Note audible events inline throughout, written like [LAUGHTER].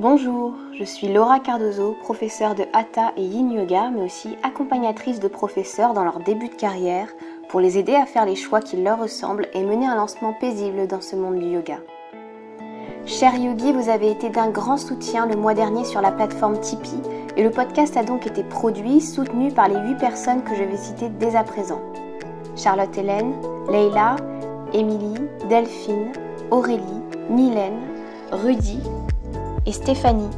Bonjour, je suis Laura Cardozo, professeure de Hatha et Yin Yoga, mais aussi accompagnatrice de professeurs dans leur début de carrière pour les aider à faire les choix qui leur ressemblent et mener un lancement paisible dans ce monde du yoga. Cher Yogi, vous avez été d'un grand soutien le mois dernier sur la plateforme Tipeee et le podcast a donc été produit, soutenu par les 8 personnes que je vais citer dès à présent. Charlotte Hélène, Leila, Émilie, Delphine, Aurélie, Mylène, Rudy Stéphanie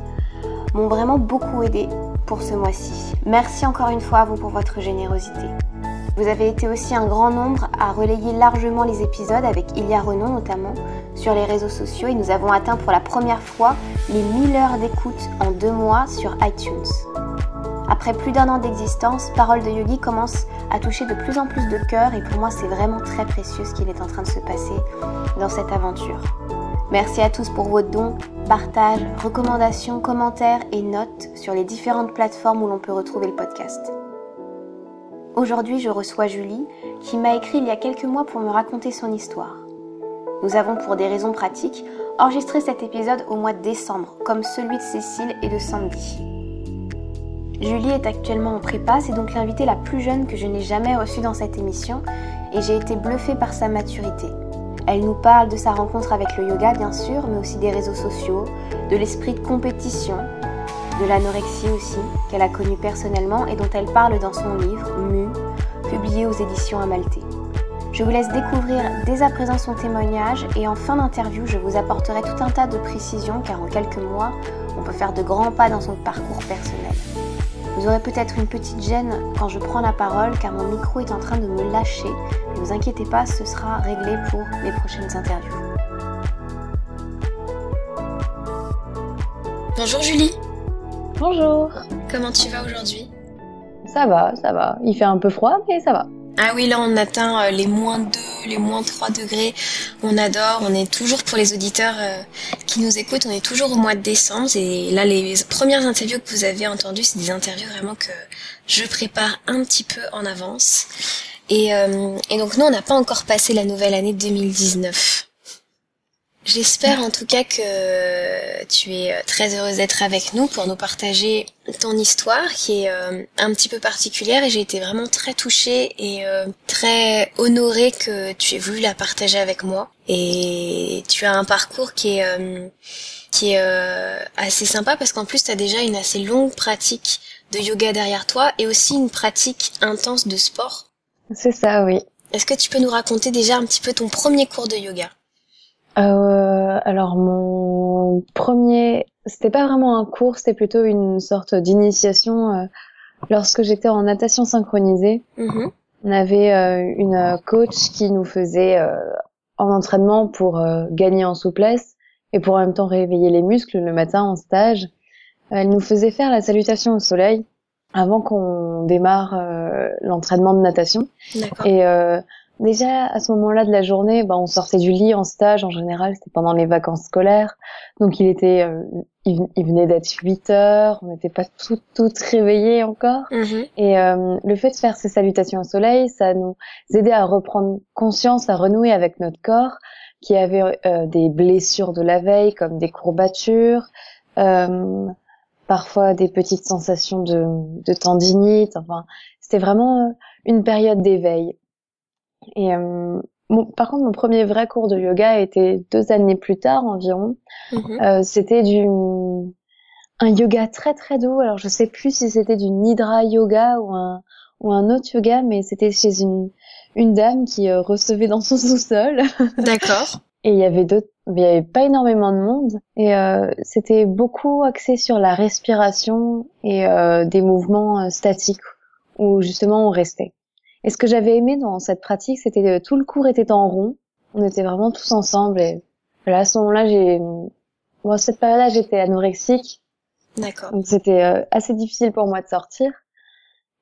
m'ont vraiment beaucoup aidé pour ce mois-ci. Merci encore une fois à vous pour votre générosité. Vous avez été aussi un grand nombre à relayer largement les épisodes avec Ilia Renon notamment sur les réseaux sociaux et nous avons atteint pour la première fois les 1000 heures d'écoute en deux mois sur iTunes. Après plus d'un an d'existence, Parole de Yogi commence à toucher de plus en plus de cœurs et pour moi c'est vraiment très précieux ce qu'il est en train de se passer dans cette aventure. Merci à tous pour vos dons, partages, recommandations, commentaires et notes sur les différentes plateformes où l'on peut retrouver le podcast. Aujourd'hui, je reçois Julie, qui m'a écrit il y a quelques mois pour me raconter son histoire. Nous avons, pour des raisons pratiques, enregistré cet épisode au mois de décembre, comme celui de Cécile et de Sandy. Julie est actuellement en prépa, c'est donc l'invitée la plus jeune que je n'ai jamais reçue dans cette émission, et j'ai été bluffée par sa maturité. Elle nous parle de sa rencontre avec le yoga, bien sûr, mais aussi des réseaux sociaux, de l'esprit de compétition, de l'anorexie aussi, qu'elle a connu personnellement et dont elle parle dans son livre Mu, publié aux éditions Amalté. Je vous laisse découvrir dès à présent son témoignage et en fin d'interview, je vous apporterai tout un tas de précisions car en quelques mois, on peut faire de grands pas dans son parcours personnel. Vous aurez peut-être une petite gêne quand je prends la parole car mon micro est en train de me lâcher. Ne vous inquiétez pas, ce sera réglé pour les prochaines interviews. Bonjour Julie. Bonjour. Comment tu vas aujourd'hui? Ça va, ça va. Il fait un peu froid, mais ça va. Ah oui, là on atteint euh, les moins 2, les moins 3 degrés. On adore, on est toujours pour les auditeurs euh, qui nous écoutent, on est toujours au mois de décembre. Et là, les premières interviews que vous avez entendues, c'est des interviews vraiment que je prépare un petit peu en avance. Et, euh, et donc nous, on n'a pas encore passé la nouvelle année 2019. J'espère en tout cas que tu es euh, très heureuse d'être avec nous pour nous partager ton histoire qui est euh, un petit peu particulière et j'ai été vraiment très touchée et euh, très honorée que tu aies voulu la partager avec moi. Et tu as un parcours qui est qui est assez sympa parce qu'en plus tu as déjà une assez longue pratique de yoga derrière toi et aussi une pratique intense de sport. C'est ça, oui. Est-ce que tu peux nous raconter déjà un petit peu ton premier cours de yoga? Euh, alors mon premier, c'était pas vraiment un cours, c'était plutôt une sorte d'initiation. Euh, lorsque j'étais en natation synchronisée, Mhm. on avait euh, une coach qui nous faisait euh, en entraînement pour euh, gagner en souplesse et pour en même temps réveiller les muscles le matin en stage. Elle nous faisait faire la salutation au soleil avant qu'on démarre l'entraînement de natation. D'accord. Et euh, déjà à ce moment-là de la journée, bah, on sortait du lit en stage en général, c'était pendant les vacances scolaires. Donc il était, euh, il, il venait d'être 8 heures, on n'était pas toutes toutes réveillées encore. Mhm. Et euh, le fait de faire ces salutations au soleil, ça nous aidait à reprendre conscience, à renouer avec notre corps qui avait euh, des blessures de la veille comme des courbatures, euh, parfois des petites sensations de, de tendinite. Enfin, c'était vraiment une période d'éveil. Et euh, mon- par contre, mon premier vrai cours de yoga était deux années plus tard environ. Mhm. Euh, c'était du un yoga très très doux. Alors je sais plus si c'était du nidra yoga ou un ou un autre yoga, mais c'était chez une une dame qui euh, recevait dans son [LAUGHS] sous-sol. D'accord. Et il y avait d'autres, mais il y avait pas énormément de monde. Et euh, c'était beaucoup axé sur la respiration et euh, des mouvements statiques où justement on restait. Et ce que j'avais aimé dans cette pratique, c'était que tout le cours était en rond. On était vraiment tous ensemble. Et voilà, à ce moment-là, j'ai, moi, cette période-là, j'étais anorexique. D'accord. Donc c'était euh, assez difficile pour moi de sortir.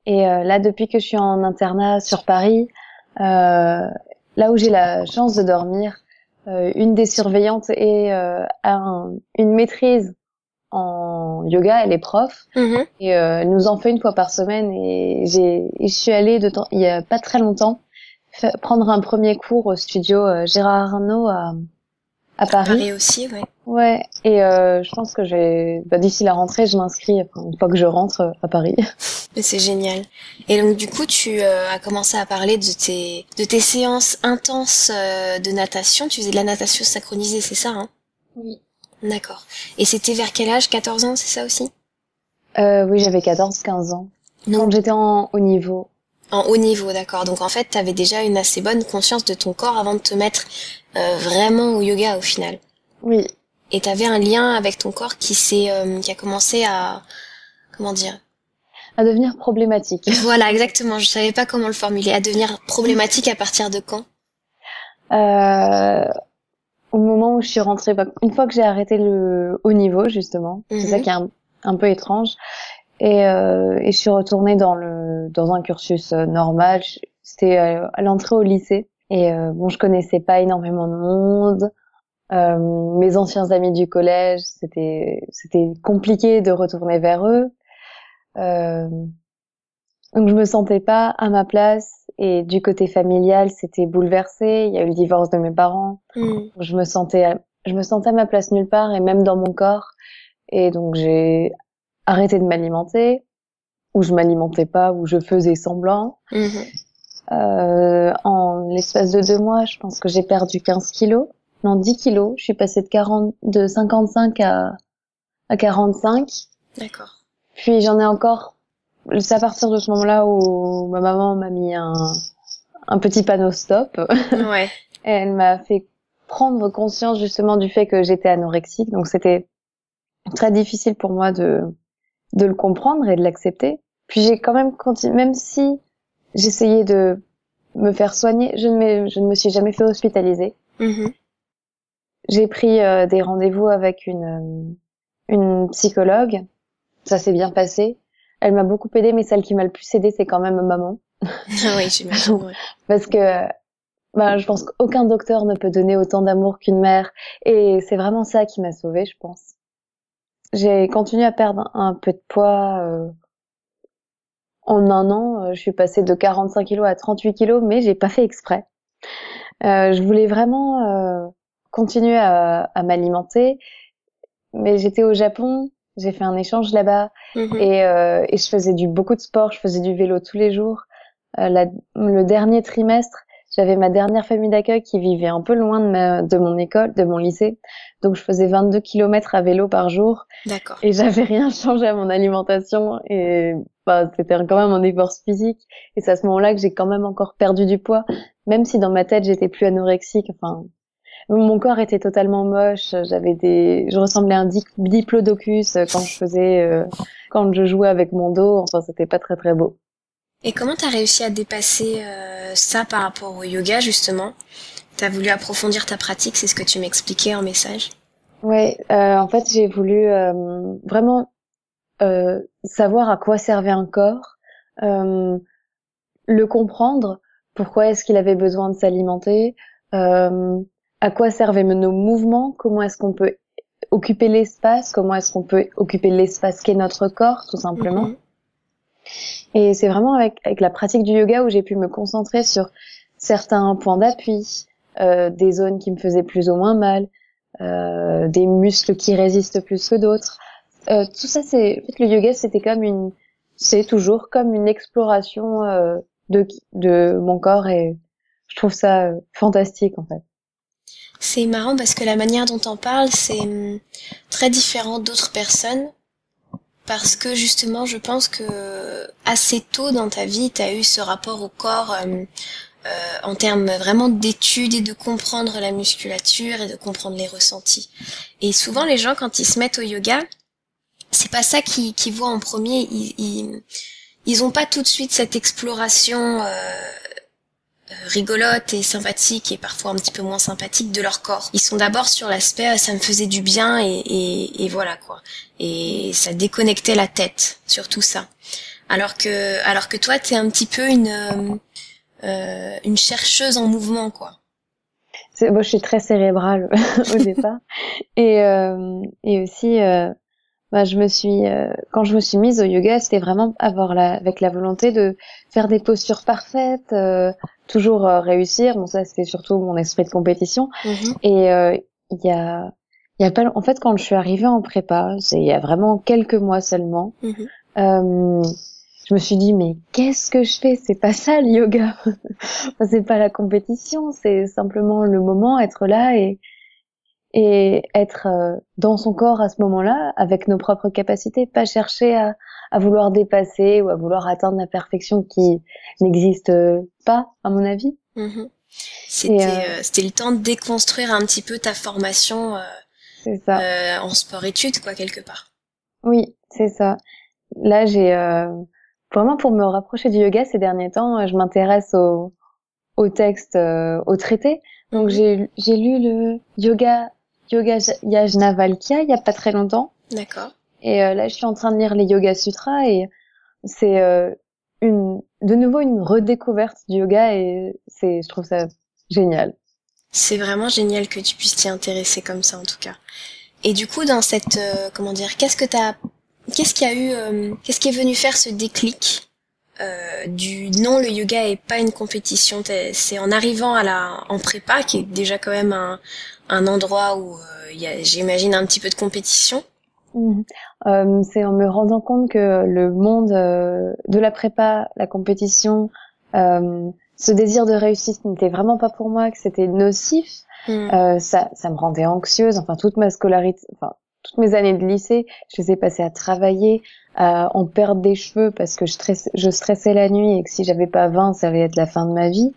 Et euh, là, depuis que je suis en internat sur Paris, euh, là où j'ai la chance de dormir, euh, une des surveillantes est, euh, a un- une maîtrise en yoga, elle est prof, Mhm. et euh, elle nous en fait une fois par semaine. Et j'ai, je suis allée de temps, il y a pas très longtemps prendre un premier cours au studio euh, Gérard Arnaud à, à Paris. Paris aussi, ouais. Ouais, et euh, je pense que j'ai, bah, d'ici la rentrée, je m'inscris une fois que je rentre à Paris. [LAUGHS] C'est génial. Et donc du coup, tu euh, as commencé à parler de tes de tes séances intenses euh, de natation. Tu faisais de la natation synchronisée, c'est ça hein? Oui. D'accord. Et c'était vers quel âge? 14 ans, c'est ça aussi? Euh, Oui, j'avais 14-15 ans. Donc j'étais en haut niveau. En haut niveau, d'accord. Donc en fait, tu avais déjà une assez bonne conscience de ton corps avant de te mettre vraiment au yoga au final. Oui. Et tu avais un lien avec ton corps qui s'est qui a commencé à comment dire? À devenir problématique. [LAUGHS] Voilà, exactement. Je savais pas comment le formuler. À devenir problématique à partir de quand? Euh, Au moment où je suis rentrée, bah, une fois que j'ai arrêté le haut niveau, justement, c'est ça mhm. qui est un, peu étrange, et, euh, et, je suis retournée dans le dans un cursus euh, normal. C'était euh, à l'entrée au lycée, et euh, bon, je connaissais pas énormément de monde. Euh, mes anciens amis du collège, c'était c'était compliqué de retourner vers eux. Euh, donc je me sentais pas à ma place et du côté familial c'était bouleversé. Il y a eu le divorce de mes parents. Mm. Je me sentais je me sentais à ma place nulle part et même dans mon corps. Et donc j'ai arrêté de m'alimenter ou je m'alimentais pas ou je faisais semblant. Mm-hmm. Euh, en l'espace de deux mois, je pense que j'ai perdu 15 kilos. Non, 10 kilos. Je suis passée de 40, de 55 à, à 45. D'accord. Puis j'en ai encore. C'est à partir de ce moment-là où ma maman m'a mis un, un petit panneau stop. Ouais. [LAUGHS] Elle m'a fait prendre conscience justement du fait que j'étais anorexique. Donc c'était très difficile pour moi de, de le comprendre et de l'accepter. Puis j'ai quand même continué, même si j'essayais de me faire soigner, je ne me, je ne me suis jamais fait hospitaliser. Mm-hmm. J'ai pris euh, des rendez-vous avec une, une psychologue ça s'est bien passé. Elle m'a beaucoup aidée, mais celle qui m'a le plus aidée, c'est quand même maman. Ah oui, j'imagine. [LAUGHS] Parce que bah, je pense qu'aucun docteur ne peut donner autant d'amour qu'une mère. Et c'est vraiment ça qui m'a sauvée, je pense. J'ai continué à perdre un peu de poids. Euh, en un an, euh, je suis passée de 45 kilos à 38 kilos, mais j'ai pas fait exprès. Euh, je voulais vraiment euh, continuer à, à m'alimenter, mais j'étais au Japon j'ai fait un échange là-bas mhm. et, euh, et je faisais du beaucoup de sport. Je faisais du vélo tous les jours. Euh, la, le dernier trimestre, j'avais ma dernière famille d'accueil qui vivait un peu loin de, ma, de mon école, de mon lycée. Donc je faisais 22 kilomètres à vélo par jour. D'accord. Et j'avais rien changé à mon alimentation et bah, c'était quand même un effort physique. Et c'est à ce moment-là que j'ai quand même encore perdu du poids, même si dans ma tête j'étais plus anorexique. Enfin, mon corps était totalement moche. J'avais des, je ressemblais à un diplodocus quand je faisais, euh, quand je jouais avec mon dos. Enfin, c'était pas très très beau. Et comment t'as réussi à dépasser euh, ça par rapport au yoga justement? T'as voulu approfondir ta pratique, c'est ce que tu m'expliquais en message? Ouais, euh, en fait, j'ai voulu vraiment savoir à quoi servait un corps, le comprendre, pourquoi est-ce qu'il avait besoin de s'alimenter, à quoi servaient nos mouvements, comment est-ce qu'on peut occuper l'espace, comment est-ce qu'on peut occuper l'espace qu'est notre corps, tout simplement. Mhm. Et c'est vraiment avec, avec la pratique du yoga où j'ai pu me concentrer sur certains points d'appui, euh, des zones qui me faisaient plus ou moins mal, euh, des muscles qui résistent plus que d'autres. Euh, tout ça, c'est en fait, le yoga, c'était comme une, c'est toujours comme une exploration euh, de de mon corps et je trouve ça euh, fantastique en fait. C'est marrant parce que la manière dont on parle, c'est hum, très différent d'autres personnes. Parce que justement, je pense que assez tôt dans ta vie, tu as eu ce rapport au corps hum, euh, en termes vraiment d'études et de comprendre la musculature et de comprendre les ressentis. Et souvent, les gens, quand ils se mettent au yoga, c'est pas ça qu'ils voient en premier. Ils, ils, ont pas tout de suite cette exploration euh, rigolote et sympathique et parfois un petit peu moins sympathique de leur corps. Ils sont d'abord sur l'aspect euh, ça me faisait du bien et, et, voilà quoi. Et ça déconnectait la tête sur tout ça. Alors que alors que toi t'es un petit peu une euh, euh une chercheuse en mouvement quoi. Moi je suis très cérébrale [LAUGHS] au départ et et aussi bah, je me suis quand je me suis mise au yoga, c'était vraiment avoir la avec la volonté de faire des postures parfaites, toujours euh, réussir. Bon ça c'était surtout mon esprit de compétition. Mhm. Et il y a il y a pas, en fait, quand je suis arrivée en prépa, c'est il y a vraiment quelques mois seulement, Mhm. euh, je me suis dit mais qu'est-ce que je fais? C'est pas ça le yoga. [LAUGHS] C'est pas la compétition, c'est simplement le moment, être là et et être euh, dans son corps à ce moment-là, avec nos propres capacités, pas chercher à, à vouloir dépasser ou à vouloir atteindre la perfection qui n'existe pas, à mon avis. Mhm. C'était euh, euh, c'était le temps de déconstruire un petit peu ta formation euh, ça. en sport-études, quoi, quelque part. Oui, c'est ça. Là, j'ai vraiment pour me rapprocher du yoga ces derniers temps, je m'intéresse au, au texte, au traité. Donc Mhm. j'ai j'ai lu le yoga yoga Yajnavalkya il y a pas très longtemps. D'accord. Et euh, là, je suis en train de lire les Yoga Sutras et c'est euh, une, de nouveau une redécouverte du yoga et c'est, je trouve ça génial. C'est vraiment génial que tu puisses t'y intéresser comme ça, en tout cas. Et du coup, dans cette, euh, comment dire, qu'est-ce que t'as, qu'est-ce qui a eu, qu'est-ce qui est venu faire ce déclic euh, du non, le yoga est pas une compétition. C'est en arrivant à la, en prépa, qui est déjà quand même un, un endroit où euh, j'imagine, un petit peu de compétition. Mhm. Euh, c'est en me rendant compte que le monde euh, de la prépa, la compétition, euh, ce désir de réussite n'était vraiment pas pour moi, que c'était nocif. Hmm. Ça, ça me rendait anxieuse. Enfin, toute ma scolarité, enfin, toutes mes années de lycée, je les ai passées à travailler, à en perdre des cheveux parce que je, stress, je stressais la nuit et que si j'avais pas 20, ça allait être la fin de ma vie.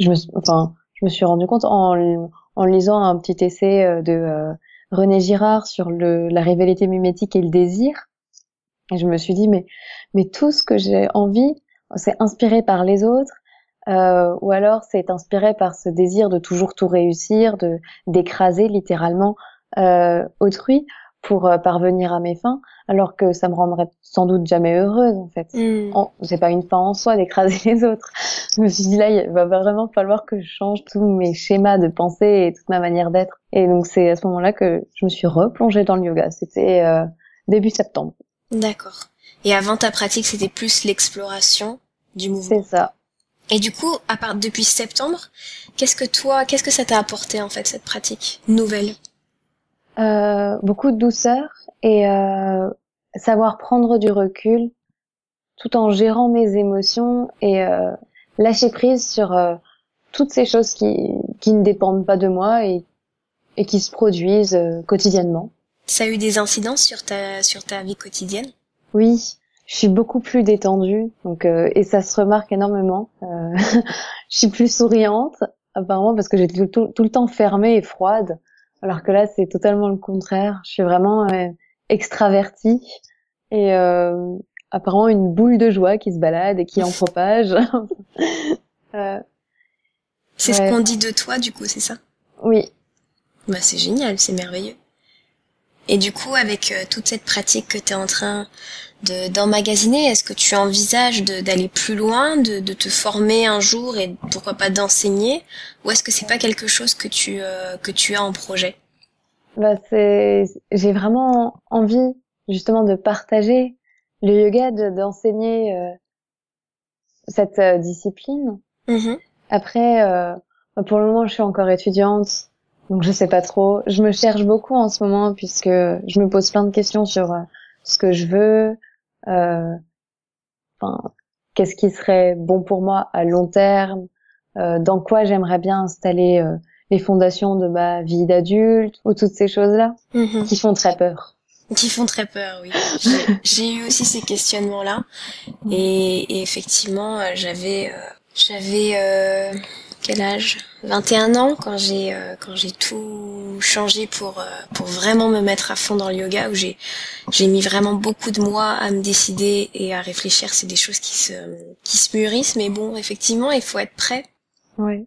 Je me, suis- enfin, je me suis rendu compte en, en lisant un petit essai euh, de euh, René Girard sur le, la rivalité mimétique et le désir. Je me suis dit, mais, mais tout ce que j'ai envie, c'est inspiré par les autres, euh, ou alors c'est inspiré par ce désir de toujours tout réussir, de d'écraser littéralement euh, autrui pour euh, parvenir à mes fins, alors que ça me rendrait sans doute jamais heureuse en fait. En- C'est pas une fin en soi d'écraser [LAUGHS] les autres. Je me suis dit là, il va vraiment falloir que je change tous mes schémas de pensée et toute ma manière d'être. Et donc c'est à ce moment-là que je me suis replongée dans le yoga. C'était euh, début septembre. D'accord. Et avant ta pratique, c'était plus l'exploration du mouvement. C'est ça. Et du coup, à part depuis septembre, qu'est-ce que toi, qu'est-ce que ça t'a apporté en fait cette pratique nouvelle? Euh, beaucoup de douceur et euh, savoir prendre du recul tout en gérant mes émotions et euh, lâcher prise sur euh, toutes ces choses qui, qui ne dépendent pas de moi et, et qui se produisent euh, quotidiennement. Ça a eu des incidences sur ta sur ta vie quotidienne? Oui, je suis beaucoup plus détendue donc euh, et ça se remarque énormément. Euh, [LAUGHS] je suis plus souriante apparemment parce que j'étais tout, tout, tout le temps fermée et froide alors que là c'est totalement le contraire. Je suis vraiment euh, extravertie et euh, apparemment une boule de joie qui se balade et qui en [LAUGHS] propage. [LAUGHS] Euh, C'est Ouais. ce qu'on dit de toi du coup, c'est ça? Oui, Bah c'est génial, c'est merveilleux. Et du coup, avec euh, toute cette pratique que tu es en train de d'emmagasiner, est-ce que tu envisages de- d'aller plus loin, de, de te former un jour et pourquoi pas d'enseigner, ou est-ce que c'est pas quelque chose que tu euh, que tu as en projet? Bah c'est j'ai vraiment envie justement de partager le yoga, de- d'enseigner euh, cette euh, discipline. Mhm. Après, euh, pour le moment, je suis encore étudiante, donc je sais pas trop. Je me cherche beaucoup en ce moment puisque je me pose plein de questions sur euh, ce que je veux, euh, enfin, qu'est-ce qui serait bon pour moi à long terme, euh, dans quoi j'aimerais bien installer euh, les fondations de ma vie d'adulte, ou toutes ces choses-là Mhm. qui font très peur. Qui font très peur, oui. J'ai- eu aussi ces questionnements-là, et, et effectivement, euh, j'avais, j'avais euh, quel âge? 21 ans quand j'ai euh, quand j'ai tout changé pour euh, pour vraiment me mettre à fond dans le yoga, où j'ai j'ai mis vraiment beaucoup de mois à me décider et à réfléchir. C'est des choses qui se qui se mûrissent, mais bon, effectivement, il faut être prêt. Oui.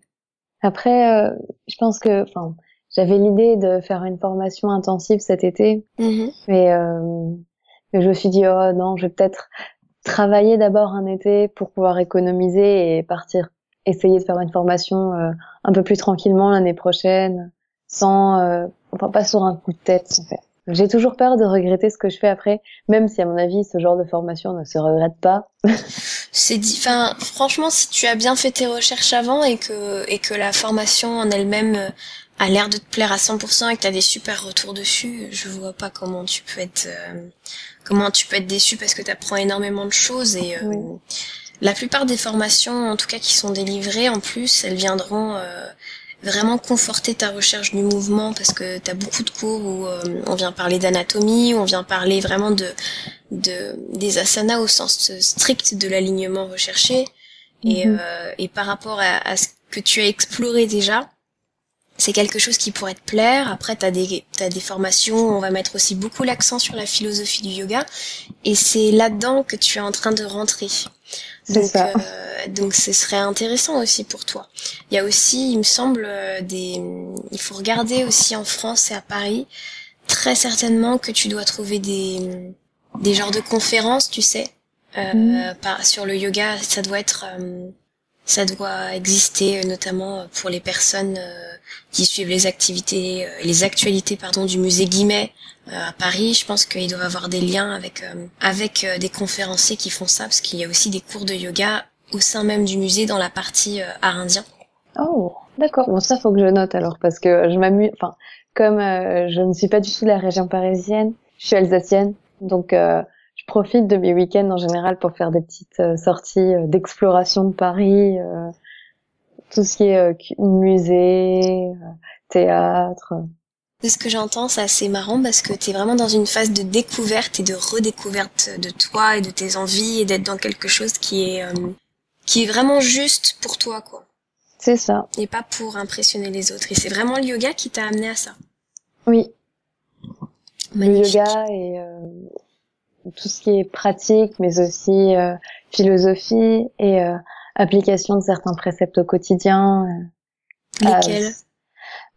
Après, euh, je pense que, enfin, j'avais l'idée de faire une formation intensive cet été, Mhm. mais, euh, mais je me suis dit, oh non, je vais peut-être travailler d'abord un été pour pouvoir économiser et partir, essayer de faire une formation euh, un peu plus tranquillement l'année prochaine, sans, euh, enfin, pas sur un coup de tête, en fait. J'ai toujours peur de regretter ce que je fais après, même si à mon avis ce genre de formation ne se regrette pas. [LAUGHS] C'est dit, enfin, franchement, si tu as bien fait tes recherches avant et que et que la formation en elle-même a l'air de te plaire à 100% et que tu as des super retours dessus, je vois pas comment tu peux être euh, comment tu peux être déçu parce que tu apprends énormément de choses et euh, la plupart des formations en tout cas qui sont délivrées en plus, elles viendront euh, vraiment conforter ta recherche du mouvement parce que tu as beaucoup de cours où on vient parler d'anatomie, où on vient parler vraiment de, de des asanas au sens strict de l'alignement recherché et, mhm. et par rapport à, à ce que tu as exploré déjà, c'est quelque chose qui pourrait te plaire. Après, tu as des, as des formations, on va mettre aussi beaucoup l'accent sur la philosophie du yoga. Et c'est là-dedans que tu es en train de rentrer. Donc, ça. Euh, donc ce serait intéressant aussi pour toi. Il y a aussi, il me semble, euh, des, il faut regarder aussi en France et à Paris, très certainement que tu dois trouver des, des genres de conférences, tu sais, euh, mm. par, sur le yoga. Ça doit être, euh, ça doit exister euh, notamment pour les personnes qui suivent les activités, euh, les actualités pardon du musée Guimet euh, à Paris. Je pense qu'ils doivent avoir des liens avec euh, avec des conférenciers qui font ça, parce qu'il y a aussi des cours de yoga au sein même du musée dans la partie art indien. Oh, d'accord. Bon, ça faut que je note alors parce que je m'amuse. Enfin, comme je ne suis pas du tout de la région parisienne, je suis alsacienne, donc je profite de mes week-ends en général pour faire des petites sorties d'exploration de Paris tout ce qui est euh, musée, euh, théâtre. De ce que j'entends, c'est assez marrant parce que tu es vraiment dans une phase de découverte et de redécouverte de toi et de tes envies et d'être dans quelque chose qui est euh, qui est vraiment juste pour toi quoi. C'est ça. Et pas pour impressionner les autres. Et c'est vraiment le yoga qui t'a amené à ça. Oui. Le yoga et tout ce qui est pratique, mais aussi philosophie et application de certains préceptes au quotidien. Euh, Lesquels?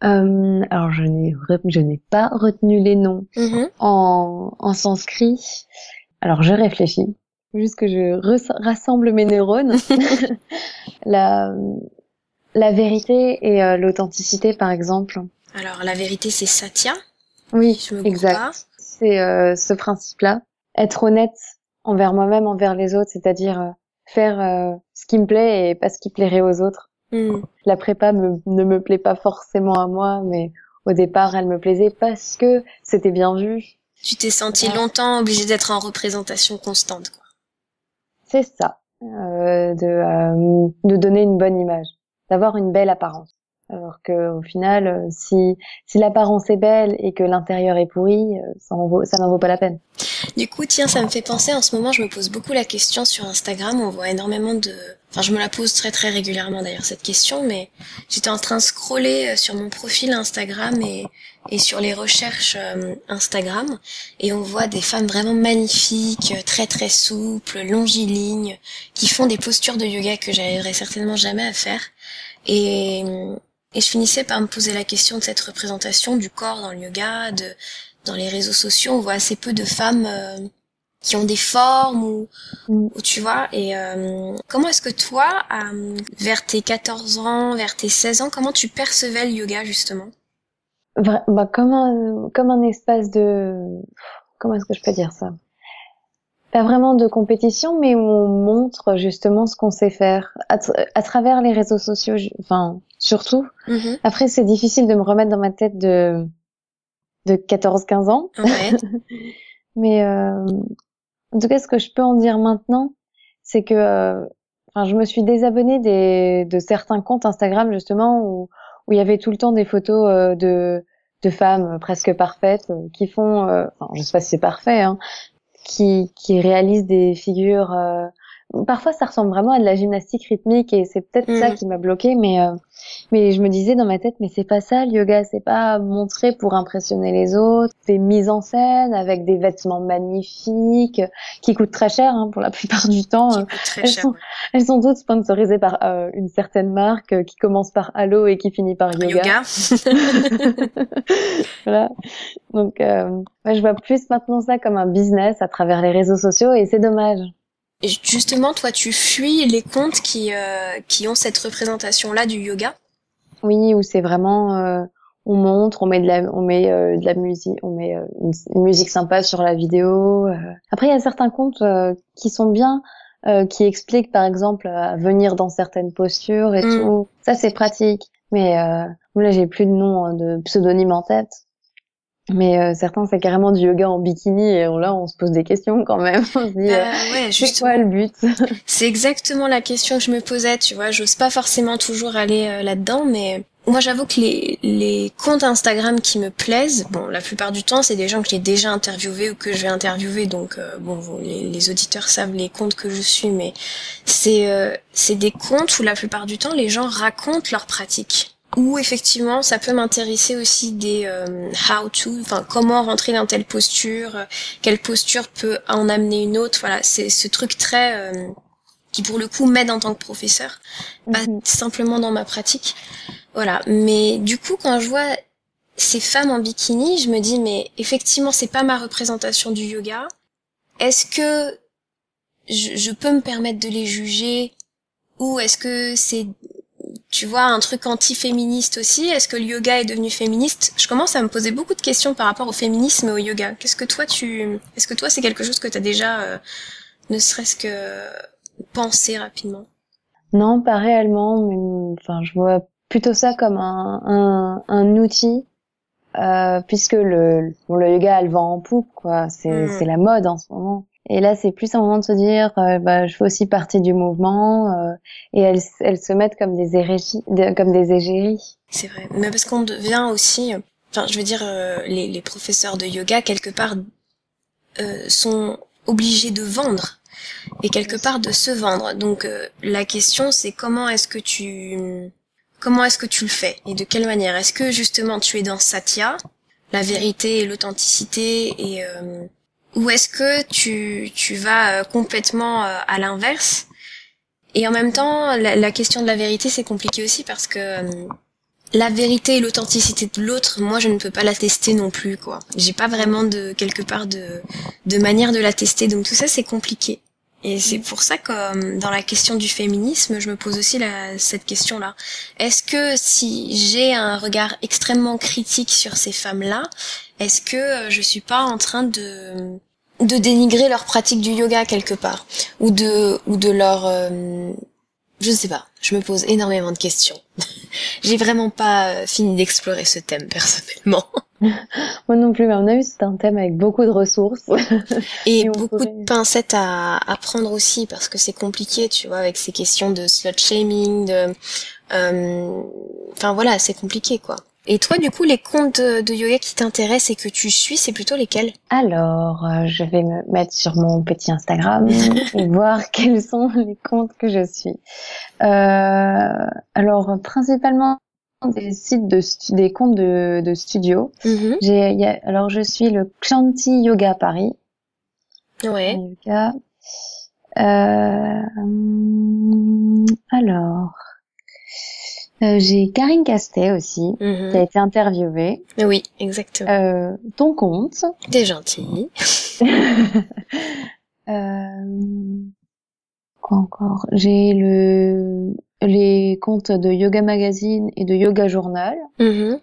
euh, alors je n'ai je n'ai pas retenu les noms mm-hmm. en, en sanskrit. Alors je réfléchis, juste que je rassemble mes neurones. [LAUGHS] la la vérité et euh, l'authenticité par exemple. Alors la vérité c'est satya. Oui, je me exact. C'est euh, ce principe-là. Être honnête envers moi-même, envers les autres, c'est-à-dire faire euh, ce qui me plaît et pas ce qui plairait aux autres. Hmm. La prépa ne me plaît pas forcément à moi, mais au départ, elle me plaisait parce que c'était bien vu. Tu t'es senti longtemps obligée d'être en représentation constante. C'est ça, euh, de, euh, de donner une bonne image, d'avoir une belle apparence. Alors que au final, euh, si si l'apparence est belle et que l'intérieur est pourri, euh, ça n'en vaut, pas la peine. Du coup, tiens, ça me fait penser. En ce moment, je me pose beaucoup la question sur Instagram. On voit énormément de. Enfin, je me la pose très très régulièrement d'ailleurs cette question, mais j'étais en train de scroller euh, sur mon profil Instagram et et sur les recherches Instagram et on voit des femmes vraiment magnifiques, très très souples, longilignes, qui font des postures de yoga que j'arriverai certainement jamais à faire. Et et je finissais par me poser la question de cette représentation du corps dans le yoga, de dans les réseaux sociaux, on voit assez peu de femmes euh, qui ont des formes ou, mm. ou tu vois. Et euh, comment est-ce que toi, vers tes 14 ans, vers tes 16 ans, comment tu percevais le yoga justement? Bah, comme un comme un espace de comment est-ce que je peux dire ça? Pas vraiment de compétition, mais où on montre justement ce qu'on sait faire à, travers les réseaux sociaux, enfin surtout. Mm-hmm. Après, c'est difficile de me remettre dans ma tête de de 14-15 ans. [LAUGHS] mais euh, en tout cas, ce que je peux en dire maintenant, c'est que euh, enfin, je me suis désabonnée des, de certains comptes Instagram justement où où il y avait tout le temps des photos euh, de de femmes presque parfaites qui font, enfin je sais pas si c'est parfait, hein, qui, qui réalise des figures. Euh, parfois, ça ressemble vraiment à de la gymnastique rythmique et c'est peut-être ça mm. qui m'a bloqué. Mais euh, mais je me disais dans ma tête, mais c'est pas ça le yoga, c'est pas montrer pour impressionner les autres. C'est mise en scène avec des vêtements magnifiques qui coûtent très cher hein, pour la [LAUGHS] plupart du temps. elles, sont, elles sont toutes sponsorisées par euh, une certaine marque qui commence par Halo et qui finit par yoga. yoga. [LAUGHS] voilà. Donc, euh, je vois plus maintenant ça comme un business à travers les réseaux sociaux et c'est dommage. Justement, toi, tu fuis les comptes qui euh, qui ont cette représentation-là du yoga? Oui, où c'est vraiment euh, on montre, on met de la on met euh, de la musique, on met une, musique sympa sur la vidéo. Après, il y a certains comptes qui sont bien. qui expliquent par exemple à venir dans certaines postures et mm. tout ça c'est pratique Mais euh, là, j'ai plus de nom hein, de pseudonyme en tête. Mais euh, certains, c'est carrément du yoga en bikini et là, on se pose des questions quand même. [LAUGHS] On se dit, Bah, euh, ouais, c'est quoi le but? [LAUGHS] C'est exactement la question que je me posais, tu vois. J'ose pas forcément toujours aller euh, là-dedans, mais moi j'avoue que les, les comptes Instagram qui me plaisent, bon, la plupart du temps, c'est des gens que j'ai déjà interviewés ou que je vais interviewer, donc euh, bon, les, les auditeurs savent les comptes que je suis, mais c'est euh, c'est des comptes où la plupart du temps, les gens racontent leurs pratiques. Ou effectivement, ça peut m'intéresser aussi des euh, how to, enfin comment rentrer dans telle posture, quelle posture peut en amener une autre. Voilà, c'est ce truc très euh, qui pour le coup m'aide en tant que professeur, pas Mhm. simplement dans ma pratique. Voilà, mais du coup quand je vois ces femmes en bikini, je me dis mais effectivement c'est pas ma représentation du yoga. Est-ce que je, je peux me permettre de les juger? Ou est-ce que c'est tu vois un truc anti-féministe aussi Est-ce que le yoga est devenu féministe? Je commence à me poser beaucoup de questions par rapport au féminisme et au yoga. Qu'est-ce que toi tu est-ce que toi c'est quelque chose que tu as déjà euh, ne serait-ce que pensé rapidement? Non, pas réellement. Mais, enfin, je vois plutôt ça comme un, un, un outil, euh, puisque le, bon, le yoga, elle vend en poupe, quoi. C'est, Mm. c'est la mode en ce moment. Et là, c'est plus un moment de se dire, euh, bah, je fais aussi partie du mouvement, euh, et elles, elles se mettent comme des hérégies, de- comme des égéries. C'est vrai. Mais parce qu'on devient aussi, enfin, je veux dire, euh, les, les professeurs de yoga, quelque part, euh, sont obligés de vendre. Et quelque part de se vendre. Donc, euh, la question, c'est comment est-ce que tu, comment est-ce que tu le fais? Et de quelle manière? Est-ce que, justement, tu es dans Satya, la vérité et l'authenticité et, ou est-ce que tu, tu vas euh, complètement euh, à l'inverse? Et en même temps, la, question de la vérité, c'est compliqué aussi parce que, euh, la vérité et l'authenticité de l'autre, moi je ne peux pas la tester non plus quoi. J'ai pas vraiment de quelque part de de manière de la tester donc tout ça c'est compliqué. Et c'est pour ça que euh, dans la question du féminisme, je me pose aussi la, cette question-là. Est-ce que si j'ai un regard extrêmement critique sur ces femmes-là, est-ce que euh, je suis pas en train de de dénigrer leur pratique du yoga quelque part? Ou de ou de leur euh, je ne sais pas, je me pose énormément de questions. [LAUGHS] J'ai vraiment pas euh, fini d'explorer ce thème personnellement. [LAUGHS] Moi non plus, mais à mon avis, c'est un thème avec beaucoup de ressources. [LAUGHS] Et, beaucoup pourrait- de pincettes à, à prendre aussi parce que c'est compliqué, tu vois, avec ces questions de slut shaming, de, euh, enfin voilà, c'est compliqué quoi. Et toi, du coup, les comptes de, de yoga qui t'intéressent et que tu suis, c'est plutôt lesquels? Alors, euh, je vais me mettre sur mon petit Instagram [LAUGHS] et voir quels sont les comptes que je suis. Euh, alors, principalement des sites de des comptes de, de studio. Mhm. J'ai, alors, je suis le Chanty Yoga Paris. Ouais. Yoga. Euh, hum, alors, euh, j'ai Karine Castet aussi, qui a Mhm. été interviewée. Oui, exactement. Euh, ton compte. T'es gentil. [LAUGHS] Euh, quoi encore? J'ai le les comptes de Yoga Magazine et de Yoga Journal, Mhm.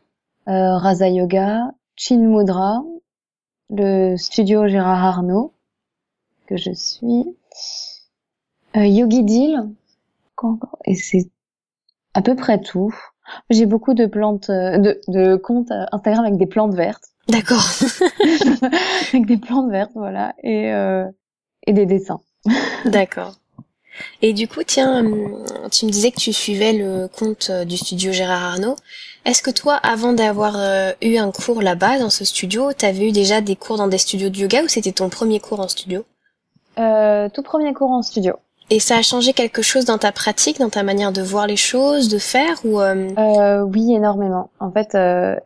euh, Rasa Yoga, Chin Mudra, le studio Gérard Arnaud que je suis, euh, Yogi Deal, quoi encore? Et c'est à peu près tout. J'ai beaucoup de plantes, euh, de, de comptes euh, Instagram avec des plantes vertes, [LAUGHS] D'accord. avec des plantes vertes, voilà, et euh, et des dessins. [LAUGHS] D'accord. Et du coup, tiens, hum, tu me disais que tu suivais le compte euh, du studio Gérard Arnaud. Est-ce que toi, avant d'avoir euh, eu un cours là-bas, dans ce studio, t'avais eu déjà des cours dans des studios de yoga ou c'était ton premier cours en studio? Euh, tout premier cours en studio. Et ça a changé quelque chose dans ta pratique, dans ta manière de voir les choses, de faire ou euh, Euh, oui, énormément. En fait, euh,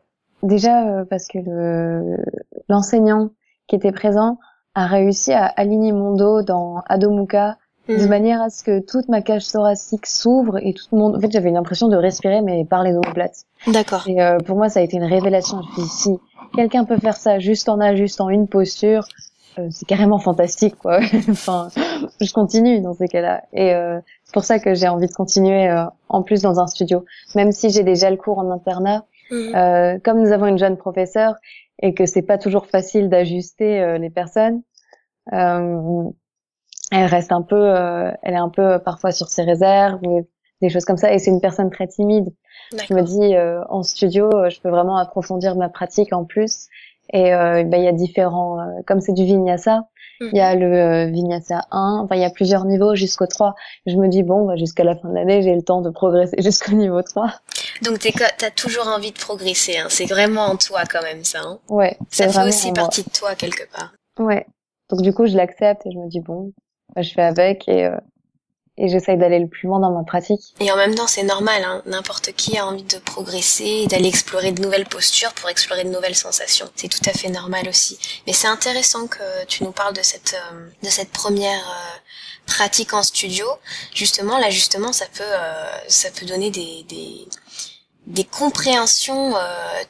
déjà euh, parce que le l'enseignant qui était présent a réussi à aligner mon dos dans Adho Mukha de hum, manière à ce que toute ma cage thoracique s'ouvre et tout le monde. En fait, j'avais l'impression de respirer mais par les omoplates. D'accord. Et euh, pour moi, ça a été une révélation. Je me suis dit, si quelqu'un peut faire ça juste en a, juste en une posture, euh, c'est carrément fantastique, quoi. [LAUGHS] enfin, je continue dans ces cas-là. Et euh, c'est pour ça que j'ai envie de continuer euh, en plus dans un studio, même si j'ai déjà le cours en internat. Euh, comme nous avons une jeune professeure et que c'est pas toujours facile d'ajuster euh, les personnes, euh, elle reste un peu, euh, elle est un peu parfois sur ses réserves. des choses comme ça. Et c'est une personne très timide. Je me dis, euh, en studio, je peux vraiment approfondir ma pratique en plus. Et euh, ben, il y a différents, comme c'est du vinyasa, il y a mhm. le vinyasa 1, enfin il y a plusieurs niveaux jusqu'au 3. Je me dis bon, bah, jusqu'à la fin de l'année, j'ai le temps de progresser [LAUGHS] jusqu'au niveau 3. Donc tu as toujours envie de progresser, hein. c'est vraiment en toi quand même ça. Hein. ouais. Ça fait aussi partie de toi quelque part. Ouais. Donc du coup, je l'accepte et je me dis bon, bah, je fais avec et et j'essaye d'aller le plus loin dans ma pratique. Et en même temps, c'est normal, hein. n'importe qui a envie de progresser et d'aller explorer de nouvelles postures pour explorer de nouvelles sensations. C'est tout à fait normal aussi. Mais c'est intéressant que tu nous parles de cette euh, de cette première euh, pratique en studio. Justement, là, justement, ça peut euh, ça peut donner des des, des compréhensions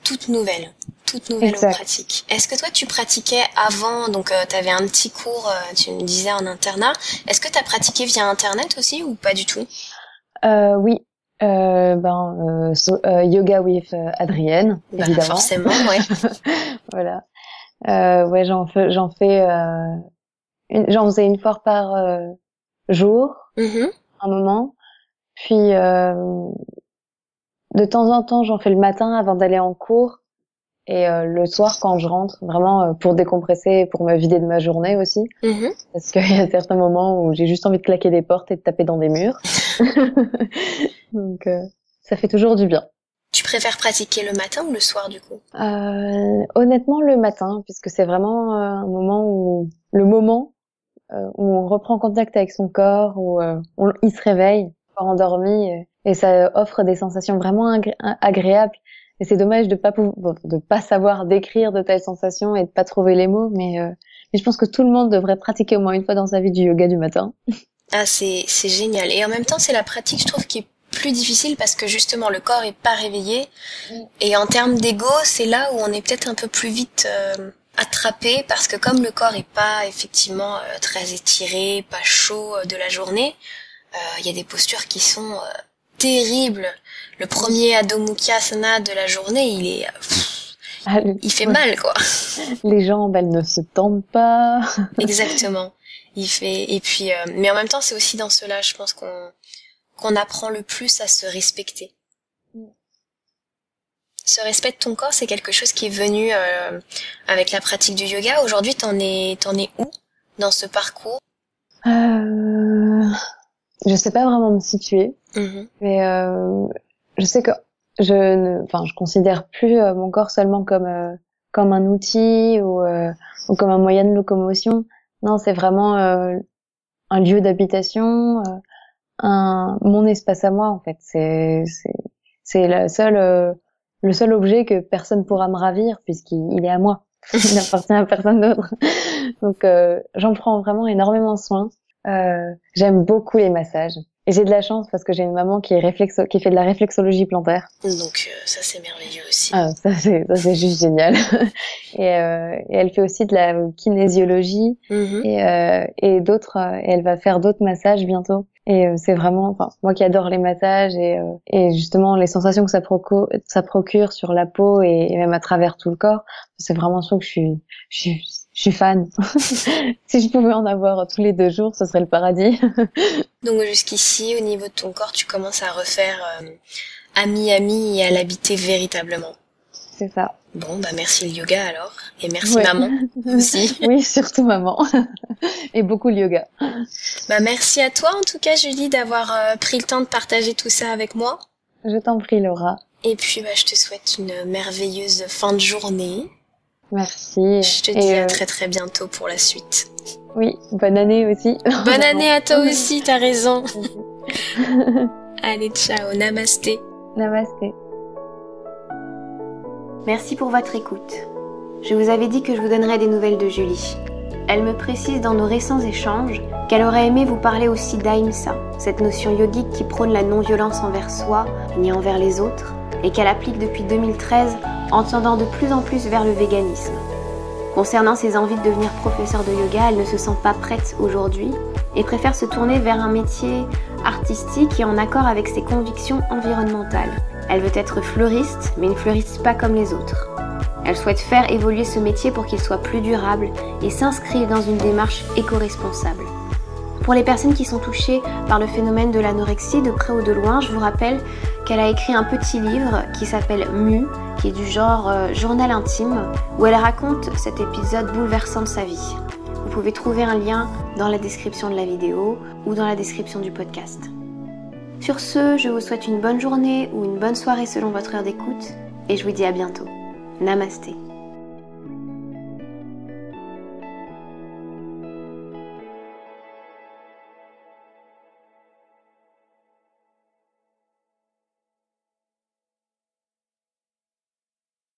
toutes nouvelles toute nouvelle pratique. Est-ce que toi tu pratiquais avant, donc euh, tu avais un petit cours, euh, tu me disais en internat, est-ce que tu as pratiqué via internet aussi ou pas du tout? Euh, Oui, euh, ben, euh, yoga with Adrienne, bah, évidemment. Forcément, ouais. [LAUGHS] voilà. ouais, j'en fais, j'en fais, j'en faisais une fois par jour, mm-hmm. un moment. Puis de temps en temps, j'en fais le matin avant d'aller en cours et euh, le soir quand je rentre vraiment euh, pour décompresser pour me vider de ma journée aussi mm-hmm. parce qu'il y a certains moments où j'ai juste envie de claquer des portes et de taper dans des murs. [LAUGHS] Donc euh, ça fait toujours du bien. Tu préfères pratiquer le matin ou le soir du coup? Honnêtement le matin puisque c'est vraiment un moment où le moment où on reprend contact avec son corps où on, il se réveille pas endormi et ça offre des sensations vraiment agréables et c'est dommage de pas de pas savoir décrire de telles sensations et de pas trouver les mots, mais, euh, mais je pense que tout le monde devrait pratiquer au moins une fois dans sa vie du yoga du matin. [LAUGHS] Ah, c'est c'est génial. Et en même temps, c'est la pratique, je trouve, qui est plus difficile parce que justement le corps est pas réveillé. Et en termes d'ego, c'est là où on est peut-être un peu plus vite euh, attrapé parce que comme le corps est pas effectivement euh, très étiré, pas chaud de la journée, il y a des postures qui sont terribles le premier Adho de la journée, il est, ah, il fait mal, quoi. [LAUGHS] Les jambes, elles ne se tendent pas. [LAUGHS] Exactement. Il fait, et puis, euh, mais en même temps, c'est aussi dans cela, je pense qu'on, qu'on apprend le plus à se respecter. Ce respect de ton corps, c'est quelque chose qui est venu euh, avec la pratique du yoga. Aujourd'hui, t'en es, t'en es où dans ce parcours? Euh, Je sais pas vraiment me situer, mm-hmm. mais euh, je sais que je ne, enfin, je considère plus euh, mon corps seulement comme euh, comme un outil ou, euh, ou comme un moyen de locomotion. Non, c'est vraiment un lieu d'habitation, un mon espace à moi en fait. C'est c'est la seule le seul objet que personne pourra me ravir puisqu'il est à moi. [LAUGHS] Il n'appartient à personne d'autre. Donc j'en prends vraiment énormément soin. J'aime beaucoup les massages. Et j'ai de la chance parce que j'ai une maman qui est réflexo qui fait de la réflexologie plantaire. Donc euh, ça c'est merveilleux aussi. Ah, ça c'est ça c'est juste génial. [LAUGHS] et, euh, et, elle fait aussi de la kinésiologie mm-hmm. et, euh, et d'autres. Euh, et elle va faire d'autres massages bientôt. Et euh, c'est vraiment, enfin moi qui adore les massages et, et justement les sensations que ça, procure, ça procure sur la peau et, même à travers tout le corps, c'est vraiment ça que je suis, je suis je suis fan. [LAUGHS] si je pouvais en avoir tous les deux jours, ce serait le paradis. [LAUGHS] Donc jusqu'ici, au niveau de ton corps, tu commences à refaire euh, ami-ami et à l'habiter véritablement. C'est ça. Bon, bah merci le yoga alors. Et merci maman [LAUGHS] aussi. oui, surtout maman. et beaucoup le yoga. Bah merci à toi en tout cas Julie d'avoir euh, pris le temps de partager tout ça avec moi. Je t'en prie Laura. Et puis bah, je te souhaite une merveilleuse fin de journée. Merci. Je te dis à euh, très très bientôt pour la suite. Oui, bonne année aussi. Bonne année à toi aussi, t'as raison. [LAUGHS] [LAUGHS] Allez, ciao, namasté. Namasté. Merci pour votre écoute. Je vous avais dit que je vous donnerais des nouvelles de Julie. Elle me précise dans nos récents échanges qu'elle aurait aimé vous parler aussi d'Aïmsa, cette notion yogique qui prône la non-violence envers soi ni envers les autres, et qu'elle applique depuis 2013 en tendant de plus en plus vers le véganisme. Concernant ses envies de devenir professeur de yoga, elle ne se sent pas prête aujourd'hui et préfère se tourner vers un métier artistique et en accord avec ses convictions environnementales. Elle veut être fleuriste, mais une fleuriste pas comme les autres. Elle souhaite faire évoluer ce métier pour qu'il soit plus durable et s'inscrire dans une démarche éco-responsable. Pour les personnes qui sont touchées par le phénomène de l'anorexie de près ou de loin, je vous rappelle qu'elle a écrit un petit livre qui s'appelle Mu, qui est du genre euh, journal intime, où elle raconte cet épisode bouleversant de sa vie. Vous pouvez trouver un lien dans la description de la vidéo ou dans la description du podcast. Sur ce, je vous souhaite une bonne journée ou une bonne soirée selon votre heure d'écoute et je vous dis à bientôt. Namasté.